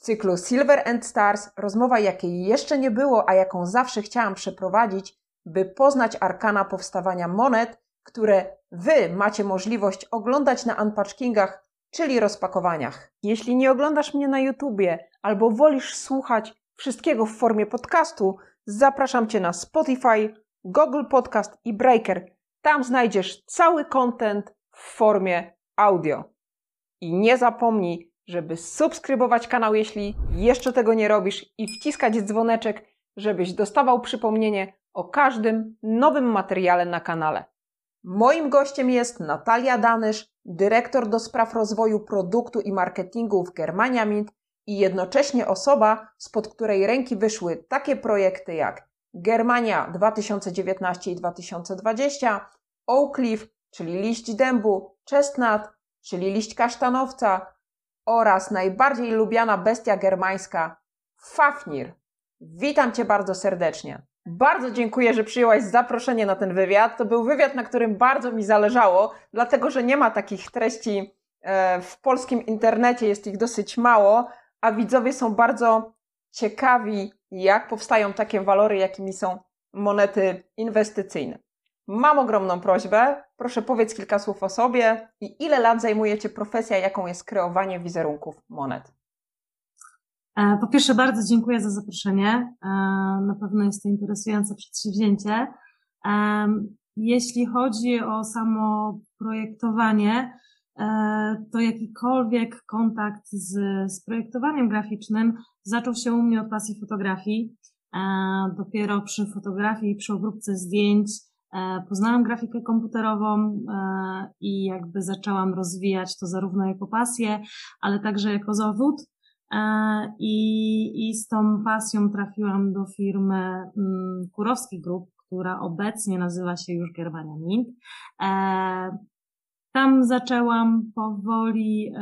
W cyklu Silver and Stars rozmowa, jakiej jeszcze nie było, a jaką zawsze chciałam przeprowadzić, by poznać arkana powstawania monet, które Wy macie możliwość oglądać na unpackingach, czyli rozpakowaniach. Jeśli nie oglądasz mnie na YouTubie albo wolisz słuchać wszystkiego w formie podcastu, zapraszam Cię na Spotify, Google Podcast i Breaker. Tam znajdziesz cały content w formie audio. I nie zapomnij, żeby subskrybować kanał, jeśli jeszcze tego nie robisz, i wciskać dzwoneczek, żebyś dostawał przypomnienie o każdym nowym materiale na kanale. Moim gościem jest Natalia Danysz, dyrektor do spraw rozwoju produktu i marketingu w Germania Mint i jednocześnie osoba, spod której ręki wyszły takie projekty jak Germania 2019 i 2020, Oak Leaf, czyli liść dębu, Chestnut, czyli liść kasztanowca oraz najbardziej lubiana bestia germańska, Fafnir. Witam Cię bardzo serdecznie. Bardzo dziękuję, że przyjęłaś zaproszenie na ten wywiad. To był wywiad, na którym bardzo mi zależało, dlatego że nie ma takich treści e, w polskim internecie, jest ich dosyć mało, a widzowie są bardzo ciekawi, jak powstają takie walory, jakimi są monety inwestycyjne. Mam ogromną prośbę. Proszę powiedz kilka słów o sobie i ile lat zajmujecie profesja, jaką jest kreowanie wizerunków monet. E, po pierwsze, bardzo dziękuję za zaproszenie. E, na pewno jest to interesujące przedsięwzięcie. E, jeśli chodzi o samo projektowanie, to jakikolwiek kontakt z, z projektowaniem graficznym zaczął się u mnie od pasji fotografii. Dopiero przy fotografii, przy obróbce zdjęć poznałam grafikę komputerową i jakby zaczęłam rozwijać to zarówno jako pasję, ale także jako zawód. E, I, I z tą pasją trafiłam do firmy mm, Kurowski Group, która obecnie nazywa się już Germania Mint. Tam zaczęłam powoli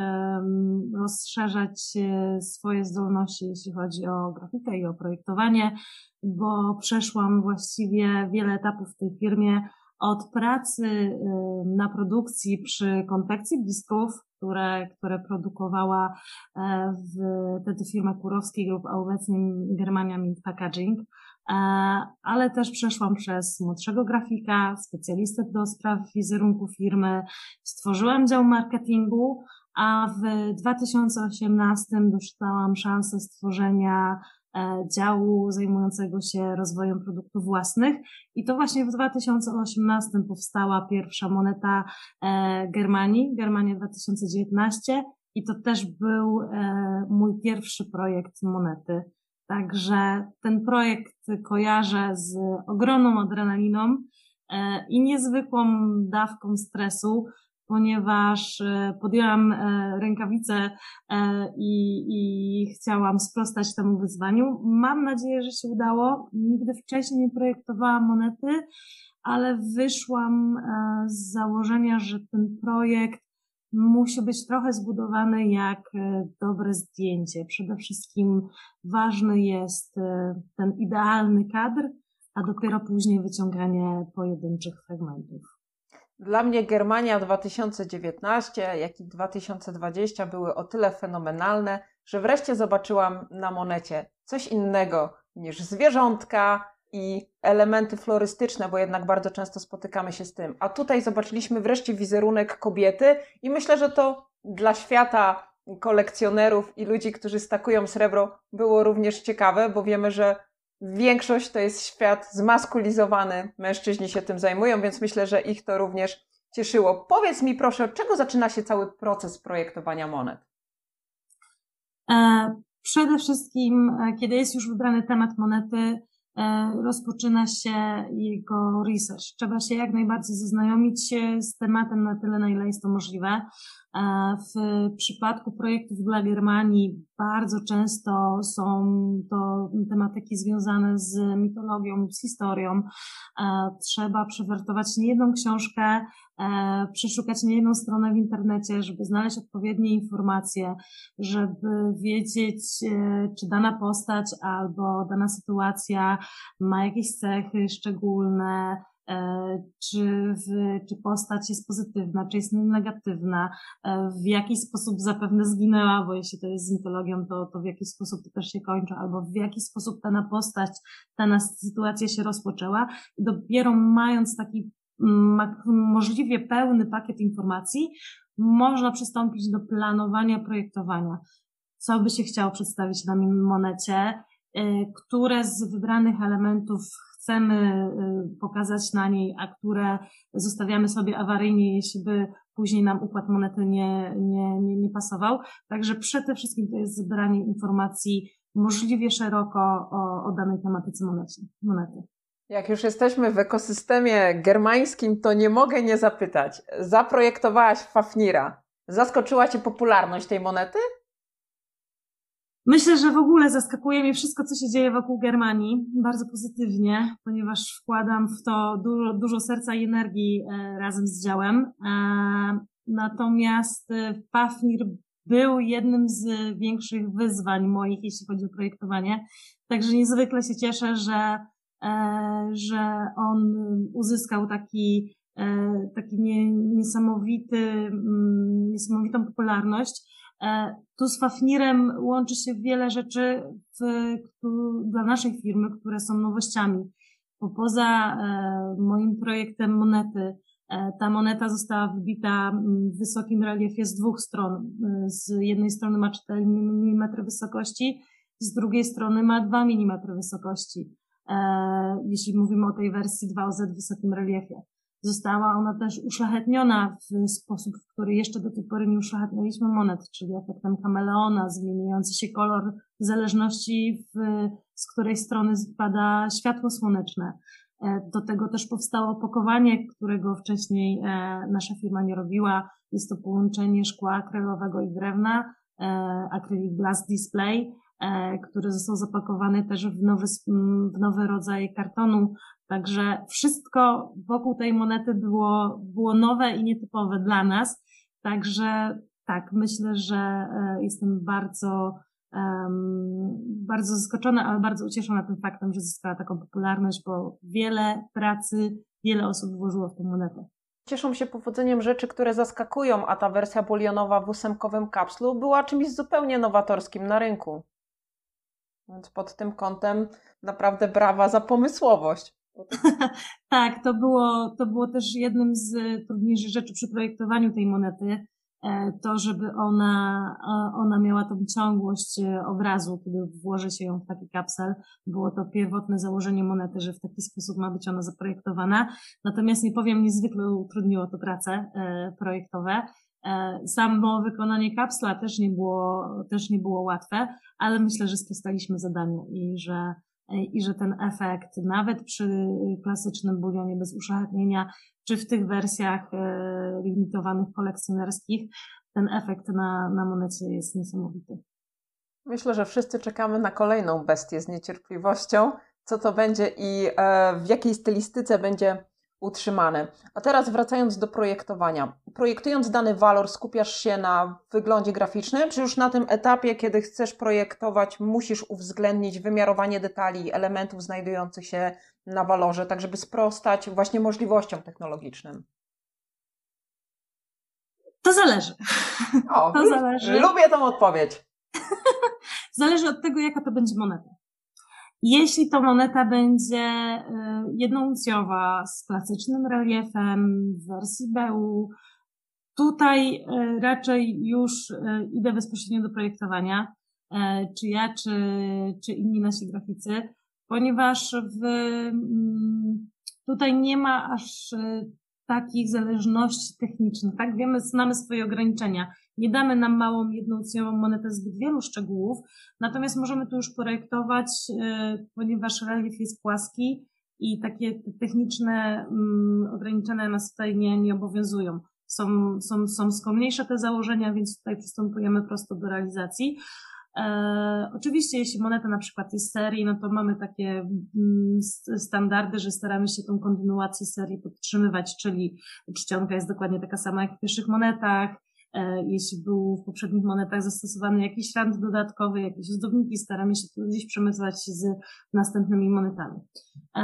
rozszerzać e, swoje zdolności, jeśli chodzi o grafikę i o projektowanie, bo przeszłam właściwie wiele etapów w tej firmie od pracy na produkcji przy konfekcji blistrów, które, które produkowała e, w, wtedy firma Kurowski Group, a obecnie Germania Mint Packaging, ale też przeszłam przez młodszego grafika, specjalistę do spraw wizerunku firmy, stworzyłam dział marketingu, a w 2018 dostałam szansę stworzenia E, działu zajmującego się rozwojem produktów własnych. I to właśnie w 2018 powstała pierwsza moneta e, Germanii, Germania 2019. I to też był e, mój pierwszy projekt monety. Także ten projekt kojarzę z ogromną adrenaliną i niezwykłą dawką stresu, ponieważ e, podjęłam e, rękawice e, i, i chciałam sprostać temu wyzwaniu. Mam nadzieję, że się udało. Nigdy wcześniej nie projektowałam monety, ale wyszłam z założenia, że ten projekt musi być trochę zbudowany jak dobre zdjęcie. Przede wszystkim ważny jest ten idealny kadr, a dopiero później wyciąganie pojedynczych fragmentów. Dla mnie Germania 2019, jak i 2020 były o tyle fenomenalne, że wreszcie zobaczyłam na monecie coś innego niż zwierzątka i elementy florystyczne, bo jednak bardzo często spotykamy się z tym. A tutaj zobaczyliśmy wreszcie wizerunek kobiety i myślę, że to dla świata kolekcjonerów i ludzi, którzy stakują srebro, było również ciekawe, bo wiemy, że większość to jest świat zmaskulizowany, mężczyźni się tym zajmują, więc myślę, że ich to również cieszyło. Powiedz mi proszę, od czego zaczyna się cały proces projektowania monet? E, przede wszystkim, e, kiedy jest już wybrany temat monety, rozpoczyna się jego research. Trzeba się jak najbardziej zaznajomić z tematem na tyle, na ile jest to możliwe. W przypadku projektów dla Germanii bardzo często są to tematyki związane z mitologią, z historią. Trzeba przewertować niejedną książkę, e, przeszukać niejedną stronę w internecie, żeby znaleźć odpowiednie informacje, żeby wiedzieć, e, czy dana postać albo dana sytuacja ma jakieś cechy szczególne, czy, w, czy postać jest pozytywna, czy jest negatywna, w jaki sposób zapewne zginęła, bo jeśli to jest z mitologią, to, to w jaki sposób to też się kończy, albo w jaki sposób dana postać, dana sytuacja się rozpoczęła. I dopiero mając taki możliwie pełny pakiet informacji, można przystąpić do planowania, projektowania. Co by się chciało przedstawić na monecie, y, które z wybranych elementów chcemy y, pokazać na niej, a które zostawiamy sobie awaryjnie, jeśli by później nam układ monety nie, nie, nie, nie pasował. Także przede wszystkim to jest zebranie informacji możliwie szeroko o, o danej tematyce monety. Jak już jesteśmy w ekosystemie germańskim, to nie mogę nie zapytać. Zaprojektowałaś Fafnira. Zaskoczyła Cię popularność tej monety? Myślę, że w ogóle zaskakuje mnie wszystko, co się dzieje wokół Germanii, bardzo pozytywnie, ponieważ wkładam w to dużo, dużo serca i energii e, razem z działem. E, natomiast e, Fafnir był jednym z większych wyzwań moich, jeśli chodzi o projektowanie. Także niezwykle się cieszę, że że on uzyskał taki, taki niesamowity, mm, niesamowitą popularność. E, tu z Fafnirem łączy się wiele rzeczy w, dla naszej firmy, które są nowościami. Bo poza moim projektem monety, ta moneta została wybita w wysokim reliefie z dwóch stron. Z jednej strony ma 4 mm wysokości, z drugiej strony ma 2 mm wysokości. E, jeśli mówimy o tej wersji 2OZ w wysokim reliefie. Została ona też uszlachetniona w sposób, w który jeszcze do tej pory nie uszlachetnialiśmy monet, czyli efektem kameleona, zmieniający się kolor w zależności, w, z której strony spada światło słoneczne. E, do tego też powstało opakowanie, którego wcześniej e, nasza firma nie robiła. Jest to połączenie szkła akrylowego i drewna, acrylic glass display, E, który został zapakowany też w nowy, w nowy rodzaj kartonu. Także wszystko wokół tej monety było, było nowe i nietypowe dla nas. Także tak, myślę, że e, jestem bardzo, um, bardzo zaskoczona, ale bardzo ucieszona tym faktem, że zyskała taką popularność, bo wiele pracy, wiele osób włożyło w tę monetę. Cieszą się powodzeniem rzeczy, które zaskakują, a ta wersja bulionowa w ósemkowym kapslu była czymś zupełnie nowatorskim na rynku. Więc pod tym kątem naprawdę brawa za pomysłowość. tak, to było, to było też jednym z trudniejszych rzeczy przy projektowaniu tej monety. E, to, żeby ona, ona miała tą ciągłość e, obrazu, kiedy włoży się ją w taki kapsel. Było to pierwotne założenie monety, że w taki sposób ma być ona zaprojektowana. Natomiast nie powiem, niezwykle utrudniło to prace e, projektowe. E, samo wykonanie kapsla też nie było, też nie było łatwe, ale myślę, że sprostaliśmy zadaniu i że, i że ten efekt, nawet przy klasycznym bulionie bez uszlachetnienia, czy w tych wersjach e, limitowanych kolekcjonerskich, ten efekt na, na monecie jest niesamowity. Myślę, że wszyscy czekamy na kolejną bestię z niecierpliwością. Co to będzie i e, w jakiej stylistyce będzie utrzymane. A teraz wracając do projektowania. Projektując dany walor, skupiasz się na wyglądzie graficznym, czy już na tym etapie, kiedy chcesz projektować, musisz uwzględnić wymiarowanie detali, elementów znajdujących się na walorze, tak żeby sprostać właśnie możliwościom technologicznym? To zależy. O, to zależy. Lubię tą odpowiedź. zależy od tego, jaka to będzie moneta. Jeśli to moneta będzie e, jednouncjowa z klasycznym reliefem w wersji BU, tutaj e, raczej już e, idę bezpośrednio do projektowania, czy ja, czy, czy inni nasi graficy, ponieważ w, mm, tutaj nie ma aż takich zależności technicznych, tak? Wiemy, znamy swoje ograniczenia. Nie damy nam małą, jednoucniową monetę zbyt wielu szczegółów, natomiast możemy tu już projektować, e, ponieważ relief jest płaski i takie techniczne mm, ograniczenia nas tutaj nie, nie obowiązują. Są, są, są skromniejsze te założenia, więc tutaj przystępujemy prosto do realizacji. E, oczywiście, jeśli moneta na przykład jest serii, no to mamy takie mm, standardy, że staramy się tą kontynuację serii podtrzymywać, czyli czcionka jest dokładnie taka sama jak w pierwszych monetach, jeśli był w poprzednich monetach zastosowany jakiś rand dodatkowy, jakieś ozdobniki, staramy się to gdzieś przemyśleć z następnymi monetami. E,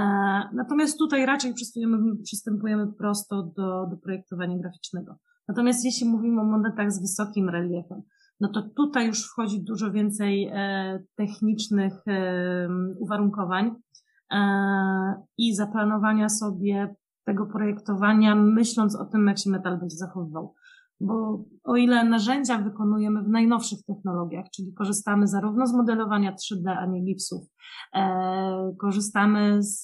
natomiast tutaj raczej przystępujemy, przystępujemy prosto do, do projektowania graficznego. Natomiast jeśli mówimy o monetach z wysokim reliefem, no to tutaj już wchodzi dużo więcej e, technicznych uwarunkowań i zaplanowania sobie tego projektowania, myśląc o tym, jak się metal będzie zachowywał bo o ile narzędzia wykonujemy w najnowszych technologiach, czyli korzystamy zarówno z modelowania 3D, a nie gipsów, e, korzystamy z,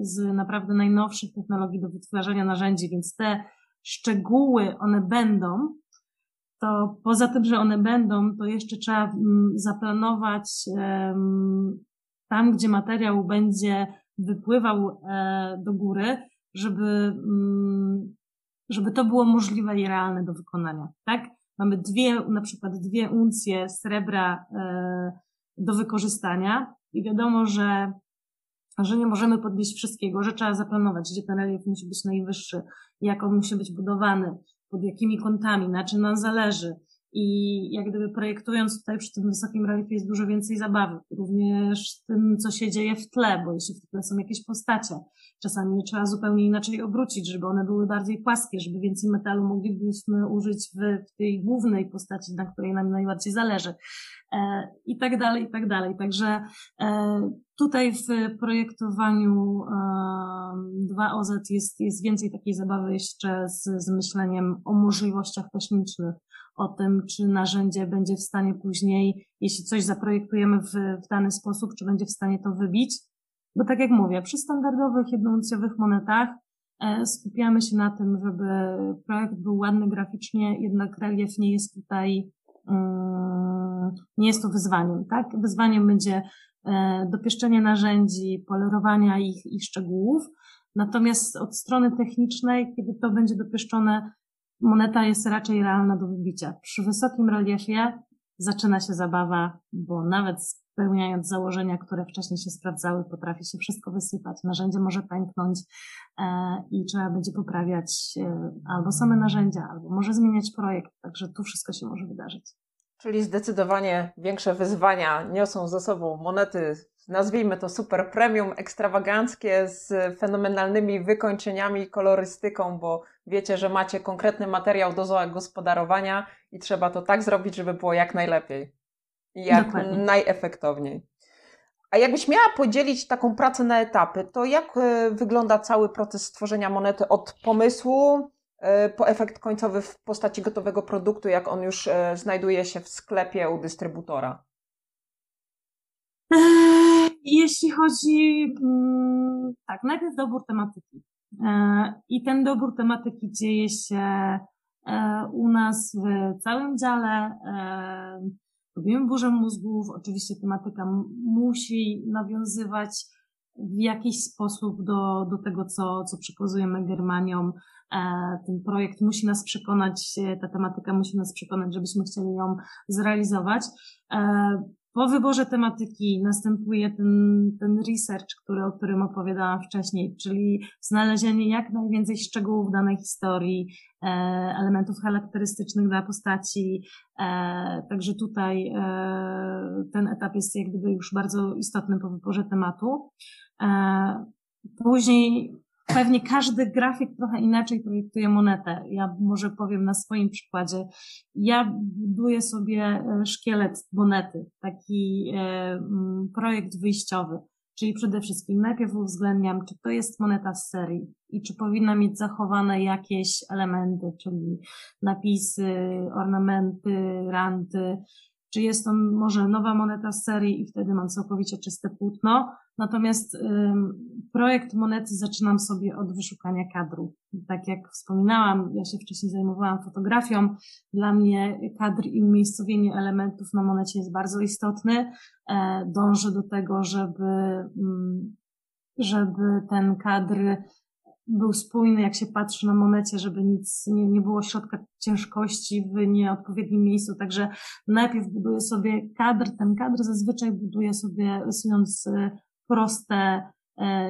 z naprawdę najnowszych technologii do wytwarzania narzędzi, więc te szczegóły, one będą, to poza tym, że one będą, to jeszcze trzeba mm, zaplanować tam, gdzie materiał będzie wypływał e, do góry, żeby mm, żeby to było możliwe i realne do wykonania, tak? Mamy dwie, na przykład dwie uncje srebra e, do wykorzystania i wiadomo, że, że nie możemy podnieść wszystkiego, że trzeba zaplanować, gdzie ten relief musi być najwyższy, jak on musi być budowany, pod jakimi kątami, na czym nam zależy, i jak gdyby projektując tutaj przy tym wysokim reliefie jest dużo więcej zabawy. Również tym, co się dzieje w tle, bo jeśli w tle są jakieś postacie, czasami trzeba zupełnie inaczej obrócić, żeby one były bardziej płaskie, żeby więcej metalu moglibyśmy użyć w, w tej głównej postaci, na której nam najbardziej zależy. E, I tak dalej, i tak dalej. Także e, tutaj w projektowaniu e, 2OZ jest, jest więcej takiej zabawy jeszcze z, z myśleniem o możliwościach technicznych, o tym, czy narzędzie będzie w stanie później, jeśli coś zaprojektujemy w, w dany sposób, czy będzie w stanie to wybić. Bo tak jak mówię, przy standardowych jednouncjowych monetach e, skupiamy się na tym, żeby projekt był ładny graficznie, jednak relief nie jest tutaj, mm, nie jest to wyzwaniem, tak? Wyzwaniem będzie e, dopieszczenie narzędzi, polerowania ich i szczegółów. Natomiast od strony technicznej, kiedy to będzie dopieszczone, moneta jest raczej realna do wybicia. Przy wysokim reliefie zaczyna się zabawa, bo nawet spełniając założenia, które wcześniej się sprawdzały, potrafi się wszystko wysypać, narzędzie może pęknąć e, i trzeba będzie poprawiać e, albo same narzędzia, albo może zmieniać projekt, także tu wszystko się może wydarzyć. Czyli zdecydowanie większe wyzwania niosą ze sobą monety nazwijmy to super premium, ekstrawaganckie, z fenomenalnymi wykończeniami, kolorystyką, bo wiecie, że macie konkretny materiał do zagospodarowania i trzeba to tak zrobić, żeby było jak najlepiej i jak Dokładnie. najefektowniej. A jakbyś miała podzielić taką pracę na etapy, to jak e, wygląda cały proces stworzenia monety od pomysłu po efekt końcowy w postaci gotowego produktu, jak on już e, znajduje się w sklepie u dystrybutora? Jeśli chodzi, mm, tak, najpierw dobór tematyki. E, I ten dobór tematyki dzieje się e, u nas w całym dziale. E, robimy burzę mózgów. Oczywiście tematyka musi nawiązywać w jakiś sposób do, do tego, co, co przekazujemy Germaniom. Ten projekt musi nas przekonać, ta tematyka musi nas przekonać, żebyśmy chcieli ją zrealizować. Po wyborze tematyki następuje ten, ten research, który, o którym opowiadałam wcześniej, czyli znalezienie jak najwięcej szczegółów danej historii, e, elementów charakterystycznych dla postaci. E, także tutaj e, ten etap jest jak gdyby już bardzo istotny po wyborze tematu. Później pewnie każdy grafik trochę inaczej projektuje monetę. Ja może powiem na swoim przykładzie. Ja buduję sobie e, szkielet monety, taki e, projekt wyjściowy. Czyli przede wszystkim najpierw uwzględniam, czy to jest moneta z serii i czy powinna mieć zachowane jakieś elementy, czyli napisy, ornamenty, ranty, czy jest to może nowa moneta z serii i wtedy mam całkowicie czyste płótno. Natomiast projekt monety zaczynam sobie od wyszukania kadru. Tak jak wspominałam, ja się wcześniej zajmowałam fotografią. Dla mnie kadr i umiejscowienie elementów na monecie jest bardzo istotny. E, dążę do tego, żeby, mm, żeby ten kadr był spójny, jak się patrzy na monecie, żeby nic nie, nie było środka ciężkości w nieodpowiednim miejscu. Także najpierw buduję sobie kadr. Ten kadr zazwyczaj buduję sobie rysując e, proste, e,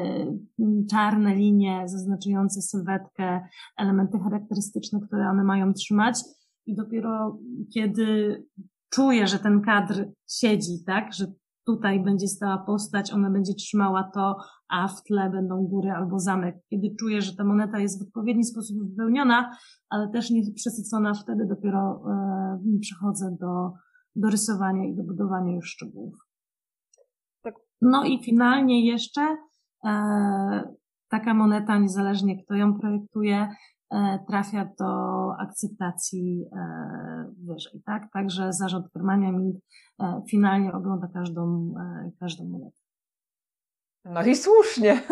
czarne linie zaznaczające sylwetkę, elementy charakterystyczne, które one mają trzymać. i dopiero kiedy czuję, że ten kadr siedzi, tak, że tutaj będzie stała postać, ona będzie trzymała to, a w tle będą góry albo zamek. Kiedy czuję, że ta moneta jest w odpowiedni sposób wypełniona, ale też nie przesycona, wtedy dopiero e, przechodzę do, do rysowania i do budowania już szczegółów. Tak. No i finalnie jeszcze e, taka moneta, niezależnie kto ją projektuje, trafia do akceptacji e, wyżej, tak? Także zarząd Germania Mint e, finalnie ogląda każdą, każdą monetę. No i słusznie.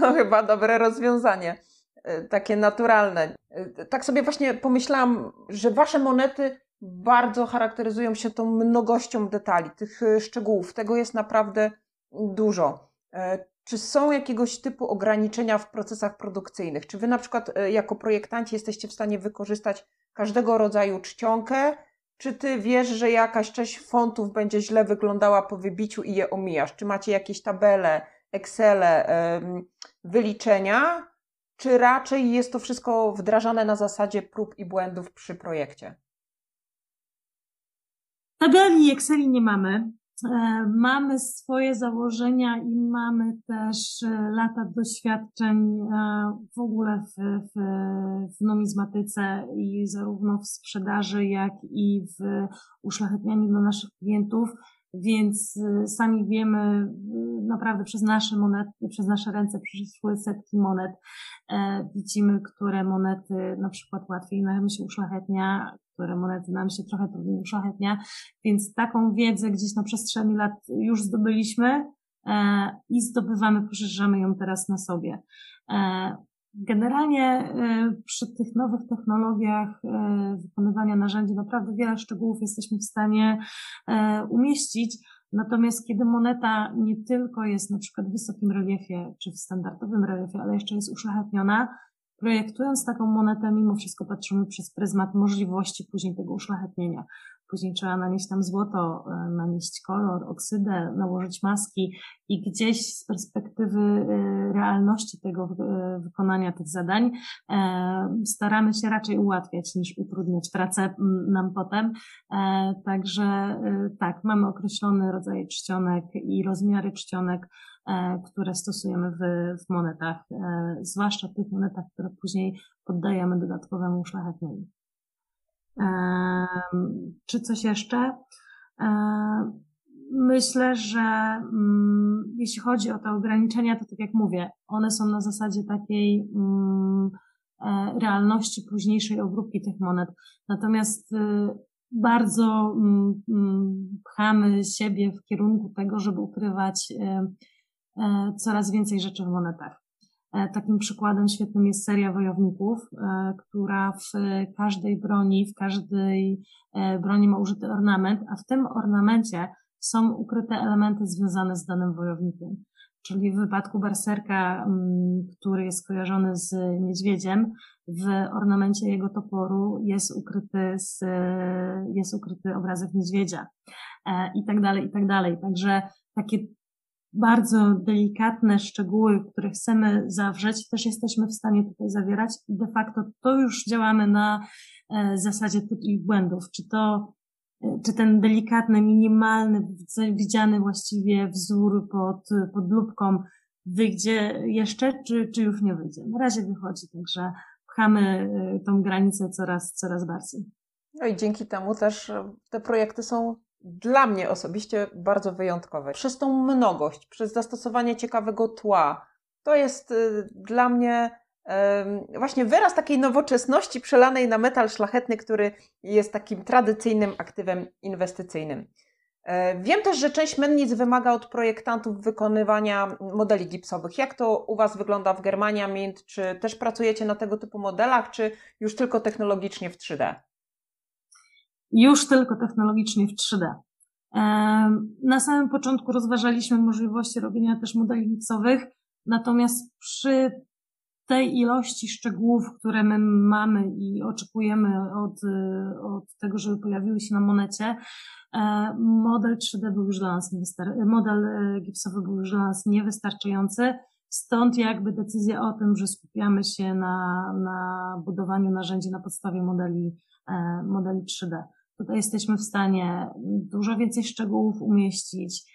To chyba dobre rozwiązanie. Takie naturalne. Tak sobie właśnie pomyślałam, że wasze monety bardzo charakteryzują się tą mnogością detali, tych szczegółów. Tego jest naprawdę dużo. Czy są jakiegoś typu ograniczenia w procesach produkcyjnych? Czy wy na przykład e, jako projektanci jesteście w stanie wykorzystać każdego rodzaju czcionkę? Czy ty wiesz, że jakaś część fontów będzie źle wyglądała po wybiciu i je omijasz? Czy macie jakieś tabele, Excele, wyliczenia? Czy raczej jest to wszystko wdrażane na zasadzie prób i błędów przy projekcie? Tabeli i Exceli nie mamy. E, mamy swoje założenia i mamy też e, lata doświadczeń e, w ogóle w, w, w numizmatyce i zarówno w sprzedaży, jak i w uszlachetnianiu dla naszych klientów więc sami wiemy, naprawdę przez nasze monety, przez nasze ręce przeszły setki monet. Widzimy, które monety na przykład łatwiej nam się uszlachetnia, które monety nam się trochę trudniej uszlachetnia, więc taką wiedzę gdzieś na przestrzeni lat już zdobyliśmy e, i zdobywamy, poszerzamy ją teraz na sobie. E, Generalnie y, przy tych nowych technologiach wykonywania narzędzi naprawdę wiele szczegółów jesteśmy w stanie umieścić. Natomiast kiedy moneta nie tylko jest na przykład w wysokim reliefie czy w standardowym reliefie, ale jeszcze jest uszlachetniona, projektując taką monetę, mimo wszystko patrzymy przez pryzmat możliwości później tego uszlachetnienia. Później trzeba nanieść tam złoto, e, nanieść kolor, oksydę, nałożyć maski i gdzieś z perspektywy e, realności tego e, wykonania tych zadań staramy się raczej ułatwiać niż utrudniać pracę nam potem. Także tak, mamy określony rodzaj czcionek i rozmiary czcionek, które stosujemy w, w monetach, zwłaszcza w tych monetach, które później poddajemy dodatkowemu uszlachetnieniu. Czy coś jeszcze? Myślę, że mm, jeśli chodzi o te ograniczenia, to tak jak mówię, one są na zasadzie takiej mm, e, realności późniejszej obróbki tych monet. Natomiast y, bardzo mm, pchamy siebie w kierunku tego, żeby ukrywać e, e, coraz więcej rzeczy w monetach. E, takim przykładem świetnym jest seria wojowników, e, która w każdej broni, w każdej e, broni ma użyty ornament, a w tym ornamencie są ukryte elementy związane z danym wojownikiem. Czyli w wypadku berserka, który jest kojarzony z niedźwiedziem, w ornamencie jego toporu jest ukryty, z, jest ukryty obrazek niedźwiedzia i tak dalej, i tak dalej. Także takie bardzo delikatne szczegóły, które chcemy zawrzeć, też jesteśmy w stanie tutaj zawierać. De facto to już działamy na e, zasadzie tytułów błędów. Czy to, e, czy ten delikatny, minimalny, widziany właściwie wzór pod, pod lubką wyjdzie jeszcze, czy, czy już nie wyjdzie. Na razie wychodzi, także pchamy e, tą granicę coraz, coraz bardziej. No i dzięki temu też te projekty są dla mnie osobiście bardzo wyjątkowe. Przez tą mnogość, przez zastosowanie ciekawego tła. To jest y, dla mnie właśnie wyraz takiej nowoczesności przelanej na metal szlachetny, który jest takim tradycyjnym aktywem inwestycyjnym. E, wiem też, że część mennic wymaga od projektantów wykonywania modeli gipsowych. Jak to u Was wygląda w Germania Mint? Czy też pracujecie na tego typu modelach, czy już tylko technologicznie w 3D? Już tylko technologicznie w 3D. Na samym początku rozważaliśmy możliwości robienia też modeli gipsowych, natomiast przy tej ilości szczegółów, które my mamy i oczekujemy od, od tego, żeby pojawiły się na monecie, e, model 3D był już dla nas model e, gipsowy był już dla nas niewystarczający. Stąd jakby decyzja o tym, że skupiamy się na, na budowaniu narzędzi na podstawie modeli modeli 3D. Tutaj jesteśmy w stanie dużo więcej szczegółów umieścić.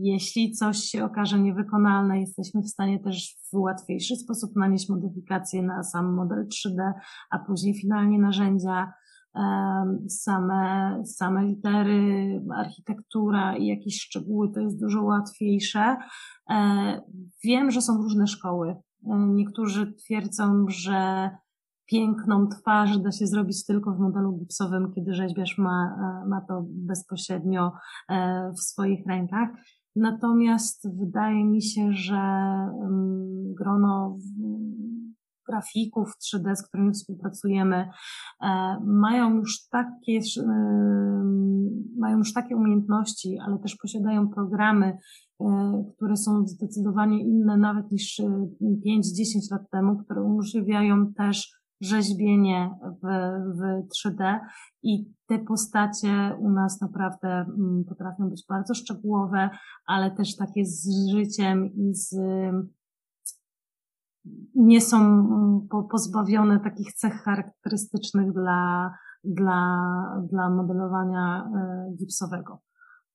Jeśli coś się okaże niewykonalne, jesteśmy w stanie też w łatwiejszy sposób nanieść modyfikacje na sam model 3D, a później finalnie narzędzia same, same litery, architektura i jakieś szczegóły to jest dużo łatwiejsze. E, wiem, że są różne szkoły. E, niektórzy twierdzą, że piękną twarz da się zrobić tylko w modelu gipsowym, kiedy rzeźbiarz ma, e, ma to bezpośrednio w swoich rękach. Natomiast wydaje mi się, że grono grafików 3D, z którymi współpracujemy, e, mają już takie, e, mają już takie umiejętności, ale też posiadają programy, e, które są zdecydowanie inne nawet niż 5-10 lat temu, które umożliwiają też rzeźbienie w, w 3D i te postacie u nas naprawdę mm, potrafią być bardzo szczegółowe, ale też takie z życiem i z nie są mm, pozbawione takich cech charakterystycznych dla, dla, dla modelowania e, gipsowego.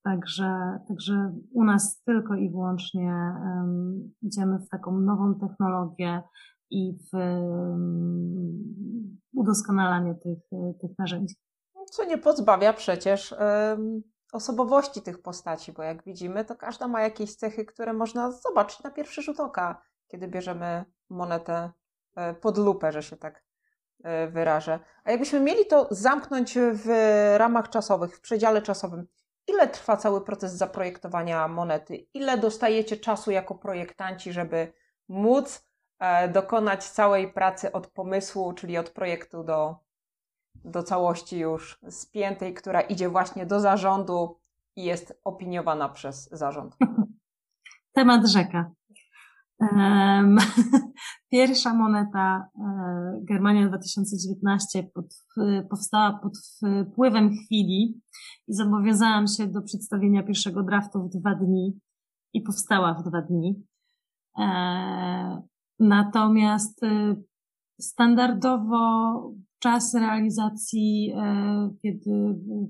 Także, także u nas tylko i wyłącznie um, idziemy w taką nową technologię i w udoskonalanie tych, tych narzędzi. Co nie pozbawia przecież osobowości tych postaci, bo jak widzimy, to każda ma jakieś cechy, które można zobaczyć na pierwszy rzut oka, kiedy bierzemy monetę e, pod lupę, że się tak e, wyrażę. A jakbyśmy mieli to zamknąć w ramach czasowych, w przedziale czasowym, ile trwa cały proces zaprojektowania monety? Ile dostajecie czasu jako projektanci, żeby móc dokonać całej pracy od pomysłu, czyli od projektu do, do całości już spiętej, która idzie właśnie do zarządu i jest opiniowana przez zarząd? Temat rzeka. Pierwsza moneta e, Germania 2019 pod, powstała pod wpływem chwili i zobowiązałam się do przedstawienia pierwszego draftu w dwa dni i powstała w dwa dni. E, natomiast e, standardowo czas realizacji, e, kiedy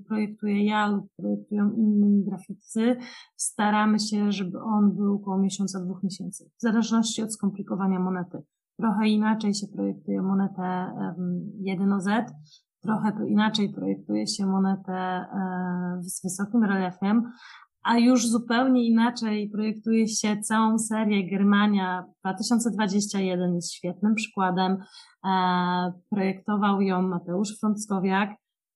projektuję ja lub projektują inni graficy, staramy się, żeby on był około miesiąca, dwóch miesięcy, w zależności od skomplikowania monety. Trochę inaczej się projektuje monetę 1OZ, trochę inaczej projektuje się monetę e, z wysokim reliefem, a już zupełnie inaczej projektuje się całą serię Germania 2021 jest świetnym przykładem. E, projektował ją Mateusz Frąckowiak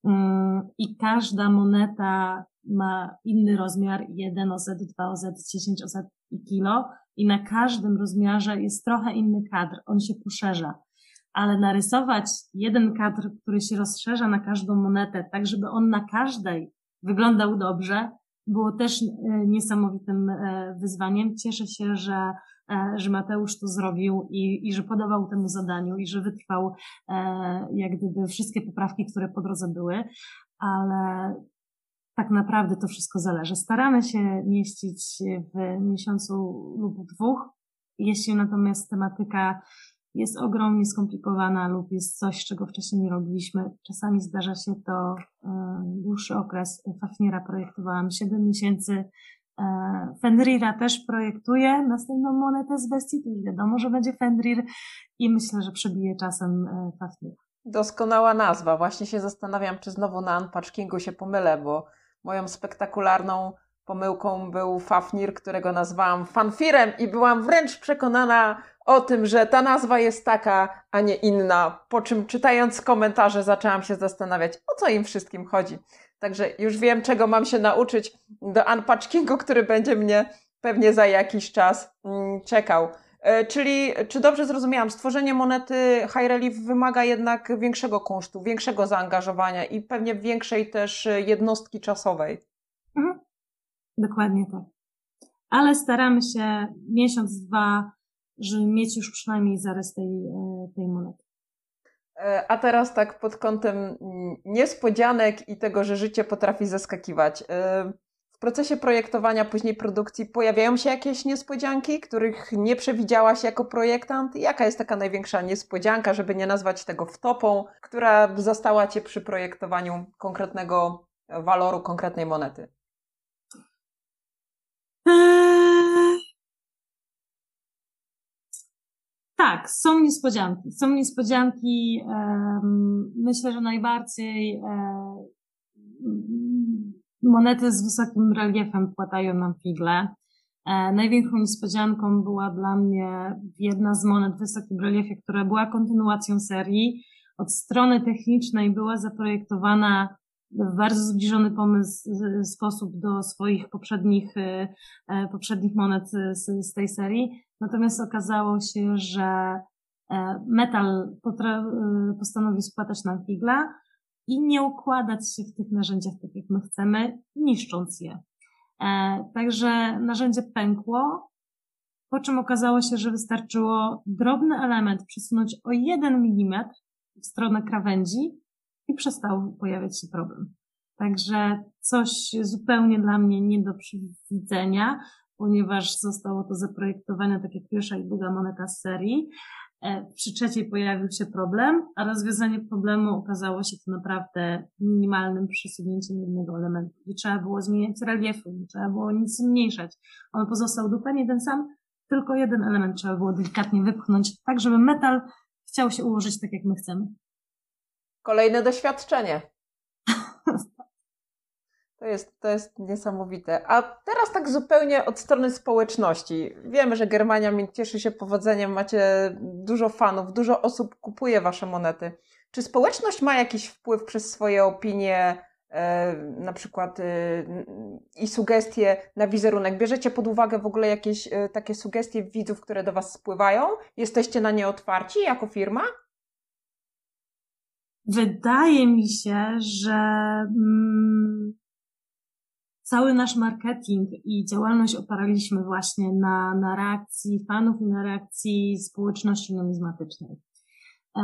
mm, i każda moneta ma inny rozmiar 1 OZ, 2 OZ, 10 OZ i kilo i na każdym rozmiarze jest trochę inny kadr, on się poszerza. Ale narysować jeden kadr, który się rozszerza na każdą monetę, tak żeby on na każdej wyglądał dobrze, było też e, niesamowitym e, wyzwaniem. Cieszę się, że, e, że Mateusz to zrobił i, i że podawał temu zadaniu i że wytrwał jak gdyby wszystkie poprawki, które po drodze były, ale tak naprawdę to wszystko zależy. Staramy się mieścić w miesiącu lub dwóch. Jeśli natomiast tematyka jest ogromnie skomplikowana lub jest coś, czego wcześniej nie robiliśmy. Czasami zdarza się to e, dłuższy okres. Fafnira projektowałam 7 miesięcy. E, Fenrira też projektuje następną monetę z bestii, już wiadomo, że będzie Fenrir i myślę, że przebije czasem e, Fafnira. Doskonała nazwa. Właśnie się zastanawiam, czy znowu na Unpatchingu się pomylę, bo moją spektakularną pomyłką był Fafnir, którego nazwałam Fanfirem i byłam wręcz przekonana, o tym, że ta nazwa jest taka, a nie inna. Po czym czytając komentarze zaczęłam się zastanawiać, o co im wszystkim chodzi. Także już wiem, czego mam się nauczyć do unpatchingu, który będzie mnie pewnie za jakiś czas mm, czekał. E, czyli, czy dobrze zrozumiałam, stworzenie monety High Relief wymaga jednak większego kosztu, większego zaangażowania i pewnie większej też jednostki czasowej. Mhm. Dokładnie tak. Ale staramy się miesiąc, dwa żeby mieć już przynajmniej zarys tej, e, tej monety. E, a teraz tak pod kątem mm, niespodzianek i tego, że życie potrafi zaskakiwać. E, w procesie projektowania, później produkcji pojawiają się jakieś niespodzianki, których nie przewidziałaś jako projektant? Jaka jest taka największa niespodzianka, żeby nie nazwać tego wtopą, która zastała Cię przy projektowaniu konkretnego waloru, konkretnej monety? Eee... Tak, są niespodzianki. Są niespodzianki. Myślę, że najbardziej monety z wysokim reliefem płatają nam figle. E, największą niespodzianką była dla mnie jedna z monet w wysokim reliefie, która była kontynuacją serii. Od strony technicznej była zaprojektowana w bardzo zbliżony pomysł, sposób do swoich poprzednich, e, e, poprzednich monet z, z tej serii. Natomiast okazało się, że metal postanowił spłatać nam figla, i nie układać się w tych narzędziach tak, jak my chcemy, niszcząc je. E, także narzędzie pękło, po czym okazało się, że wystarczyło drobny element przesunąć o jeden milimetr w stronę krawędzi i przestał pojawiać się problem. Także coś zupełnie dla mnie nie do przewidzenia, ponieważ zostało to zaprojektowane tak jak pierwsza i druga moneta z serii, E, przy trzeciej pojawił się problem, a rozwiązanie problemu okazało się to naprawdę minimalnym przesunięciem jednego elementu. Nie trzeba było zmieniać reliefu, nie trzeba było nic zmniejszać. On pozostał dokładnie ten sam, tylko jeden element trzeba było delikatnie wypchnąć, tak żeby metal chciał się ułożyć tak, jak my chcemy. Kolejne doświadczenie. To jest, to jest niesamowite. A teraz tak zupełnie od strony społeczności. Wiemy, że Germania cieszy się powodzeniem, macie dużo fanów, dużo osób kupuje wasze monety. Czy społeczność ma jakiś wpływ przez swoje opinie, e, na przykład e, i sugestie na wizerunek? Bierzecie pod uwagę w ogóle jakieś e, takie sugestie widzów, które do was spływają? Jesteście na nie otwarci jako firma? Wydaje mi się, że. Mm cały nasz marketing i działalność oparliśmy właśnie na, na reakcji fanów i na reakcji społeczności numizmatycznej. E,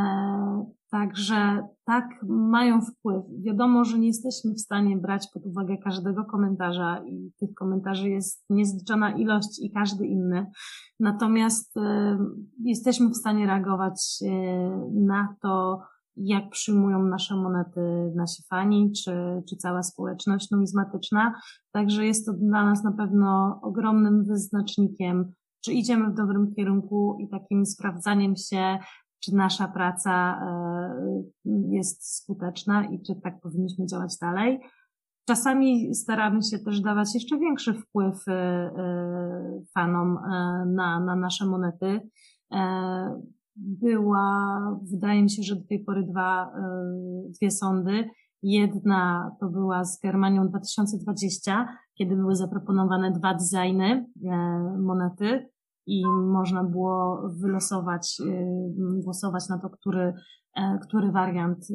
także tak mają wpływ. Wiadomo, że nie jesteśmy w stanie brać pod uwagę każdego komentarza i tych komentarzy jest niezliczona ilość i każdy inny. Natomiast e, jesteśmy w stanie reagować e, na to, jak przyjmują nasze monety nasi fani, czy, czy cała społeczność numizmatyczna. Także jest to dla nas na pewno ogromnym wyznacznikiem, czy idziemy w dobrym kierunku i takim sprawdzaniem się, czy nasza praca e, jest skuteczna i czy tak powinniśmy działać dalej. Czasami staramy się też dawać jeszcze większy wpływ e, e, fanom na, na nasze monety była, wydaje mi się, że do tej pory dwa, e, dwie sądy. Jedna to była z Germanią 2020, kiedy były zaproponowane dwa designy e, monety i można było wylosować, e, głosować na to, który, który wariant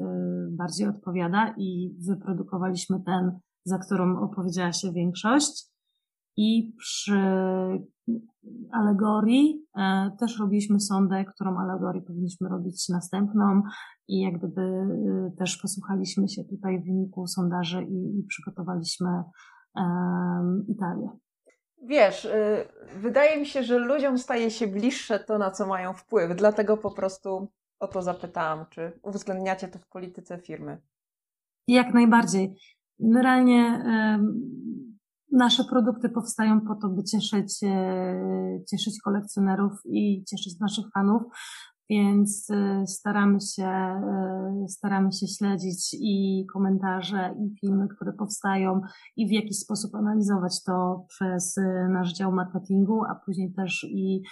bardziej odpowiada i wyprodukowaliśmy ten, za którą opowiedziała się większość. I przy alegorii e, też robiliśmy sondę, którą alegorię powinniśmy robić następną i jak gdyby e, też posłuchaliśmy się tutaj w wyniku sondaży i, i przygotowaliśmy um, Italię. Wiesz, wydaje mi się, że ludziom staje się bliższe to, na co mają wpływ, dlatego po prostu o to zapytałam, czy uwzględniacie to w polityce firmy? Jak najbardziej. Generalnie nasze produkty powstają po to, by cieszyć, e, cieszyć kolekcjonerów i cieszyć naszych fanów, więc e, staramy się, e, staramy się śledzić i komentarze, i filmy, które powstają, i w jakiś sposób analizować to przez nasz dział marketingu, a później też i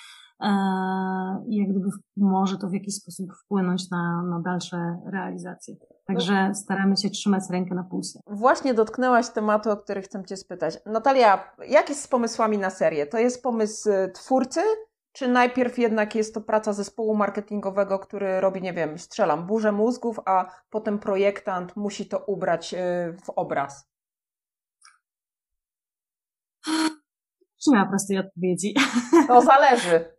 i jak gdyby może to w jakiś sposób wpłynąć na, na dalsze realizacje. Także staramy się trzymać rękę na pulsie. Właśnie dotknęłaś tematu, o który chcę Cię spytać. Natalia, jak jest z pomysłami na serię? To jest pomysł y, twórcy, czy najpierw jednak jest to praca zespołu marketingowego, który robi, nie wiem, strzelam, burzę mózgów, a potem projektant musi to ubrać y, w obraz? Nie ma prostej odpowiedzi. To zależy.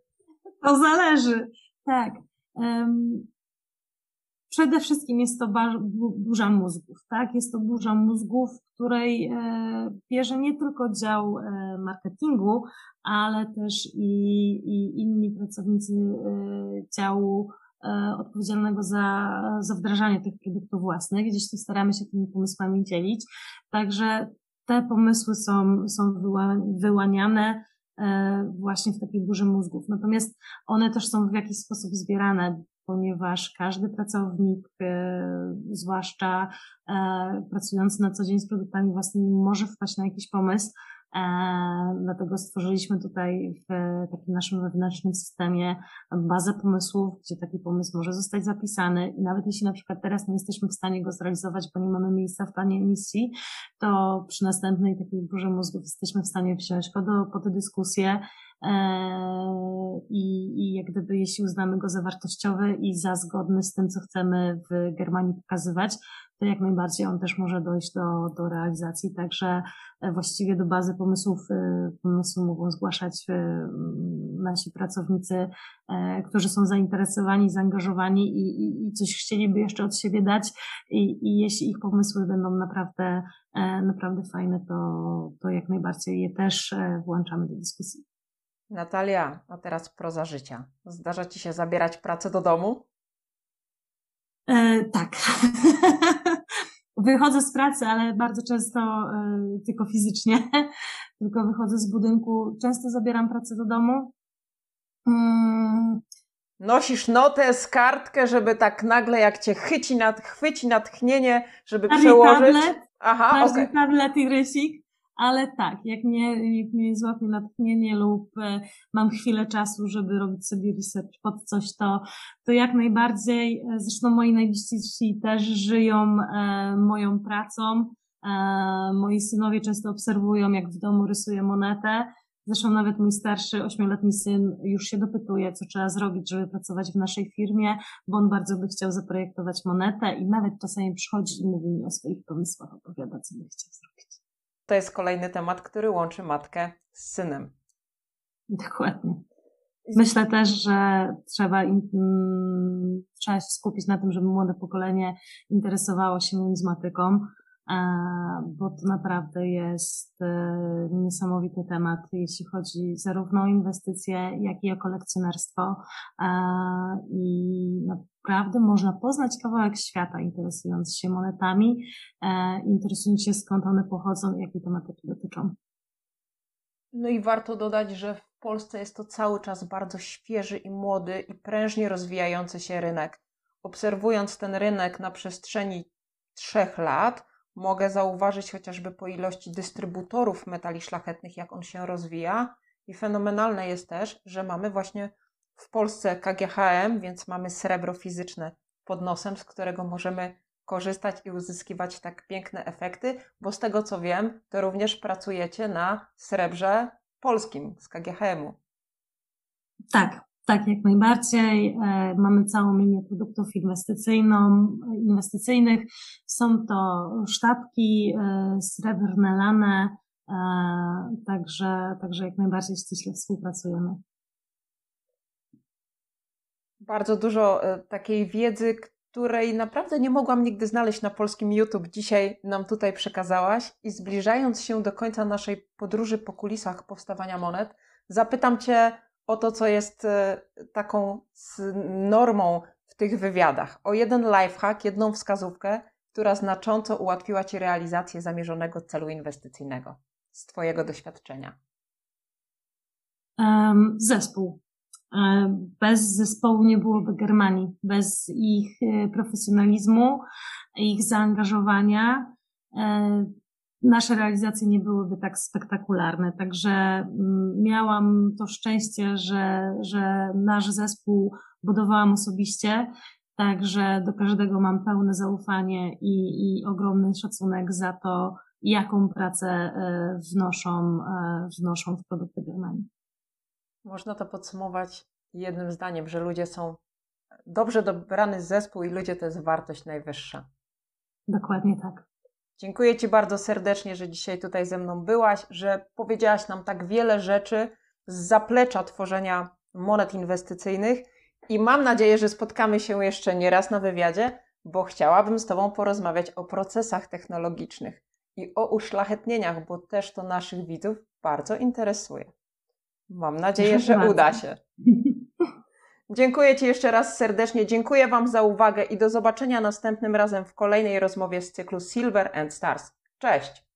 To zależy, tak. Um, przede wszystkim jest to burza mózgów, tak? Jest to burza mózgów, w której bierze nie tylko dział marketingu, ale też i, i inni pracownicy działu odpowiedzialnego za, za wdrażanie tych produktów własnych. Gdzieś tu staramy się tymi pomysłami dzielić. Także te pomysły są, są wyłaniane właśnie w takiej burzy mózgów. Natomiast one też są w jakiś sposób zbierane ponieważ każdy pracownik, e, zwłaszcza e, pracujący na co dzień z produktami własnymi, może wpaść na jakiś pomysł. E, dlatego stworzyliśmy tutaj w takim naszym wewnętrznym systemie bazę pomysłów, gdzie taki pomysł może zostać zapisany. I nawet jeśli na przykład teraz nie jesteśmy w stanie go zrealizować, bo nie mamy miejsca w planie emisji, to przy następnej takiej burze mózgów jesteśmy w stanie wziąć go do, po tę dyskusję Eee, i, i jak gdyby jeśli uznamy go za wartościowy i za zgodny z tym, co chcemy w Germanii pokazywać, to jak najbardziej on też może dojść do, do realizacji. Także e, właściwie do bazy pomysłów, e, pomysłu mogą zgłaszać e, nasi pracownicy, którzy są zainteresowani, zaangażowani i, i, i coś chcieliby jeszcze od siebie dać. I, I jeśli ich pomysły będą naprawdę, naprawdę fajne, to, to jak najbardziej je też włączamy do dyskusji. Natalia, a teraz proza życia. Zdarza Ci się zabierać pracę do domu? E, tak. Wychodzę z pracy, ale bardzo często e, tylko fizycznie. tylko wychodzę z budynku. Często zabieram pracę do domu. Mm. Nosisz notę kartkę, żeby tak nagle jak cię chyci, nad, chwyci natchnienie, żeby przełożyć. Tablet, Aha, okej. Okay. tablet i rysik ale tak, jak mnie, jak mnie złapie natchnienie lub e, mam chwilę czasu, żeby robić sobie research pod coś, to, to jak najbardziej, e, zresztą moi najbliżsi też żyją e, moją pracą. Moi synowie często obserwują, jak w domu rysuję monetę. Zresztą nawet mój starszy, ośmioletni syn już się dopytuje, co trzeba zrobić, żeby pracować w naszej firmie, bo on bardzo by chciał zaprojektować monetę i nawet czasami przychodzi i mówi mi o swoich pomysłach, opowiada, co by chciał zrobić to jest kolejny temat, który łączy matkę z synem. Dokładnie. Myślę też, że trzeba, im, mm, trzeba się skupić na tym, żeby młode pokolenie interesowało się numizmatyką, bo to naprawdę jest e, niesamowity temat, jeśli chodzi zarówno o inwestycje, jak i o kolekcjonerstwo. E, I naprawdę można poznać kawałek świata, interesując się monetami, e, interesując się skąd one pochodzą jakie tematyki dotyczą. No i warto dodać, że w Polsce jest to cały czas bardzo świeży i młody i prężnie rozwijający się rynek. Obserwując ten rynek na przestrzeni trzech lat, mogę zauważyć chociażby po ilości dystrybutorów metali szlachetnych, jak on się rozwija. I fenomenalne jest też, że mamy właśnie w Polsce KGHM, więc mamy srebro fizyczne pod nosem, z którego możemy korzystać i uzyskiwać tak piękne efekty, bo z tego co wiem, to również pracujecie na srebrze polskim z KGHM-u. Tak, tak, jak najbardziej. E, mamy całą linię produktów inwestycyjną, inwestycyjnych. Są to sztabki e, srebrne, lane, także, także jak najbardziej ściśle współpracujemy bardzo dużo e, takiej wiedzy, której naprawdę nie mogłam nigdy znaleźć na polskim YouTube. Dzisiaj nam tutaj przekazałaś i zbliżając się do końca naszej podróży po kulisach powstawania monet, zapytam Cię o to, co jest e, taką normą w tych wywiadach. O jeden lifehack, jedną wskazówkę, która znacząco ułatwiła Ci realizację zamierzonego celu inwestycyjnego z Twojego doświadczenia. Um, zespół. E, bez zespołu nie byłoby Germanii, bez ich e, profesjonalizmu, ich zaangażowania nasze realizacje nie byłyby tak spektakularne. Także mm, miałam to szczęście, że, że nasz zespół budowałam osobiście, także do każdego mam pełne zaufanie i, i ogromny szacunek za to, jaką pracę wnoszą, wnoszą w produkty Germanii. Można to podsumować jednym zdaniem, że ludzie są dobrze dobrany zespół i ludzie to jest wartość najwyższa. Dokładnie tak. Dziękuję Ci bardzo serdecznie, że dzisiaj tutaj ze mną byłaś, że powiedziałaś nam tak wiele rzeczy z zaplecza tworzenia monet inwestycyjnych. I mam nadzieję, że spotkamy się jeszcze nie raz na wywiadzie, bo chciałabym z Tobą porozmawiać o procesach technologicznych i o uszlachetnieniach, bo też to naszych widzów bardzo interesuje. Mam nadzieję, że uda się. Dziękuję Ci jeszcze raz serdecznie. Dziękuję Wam za uwagę i do zobaczenia następnym razem w kolejnej rozmowie z cyklu Silver and Stars. Cześć!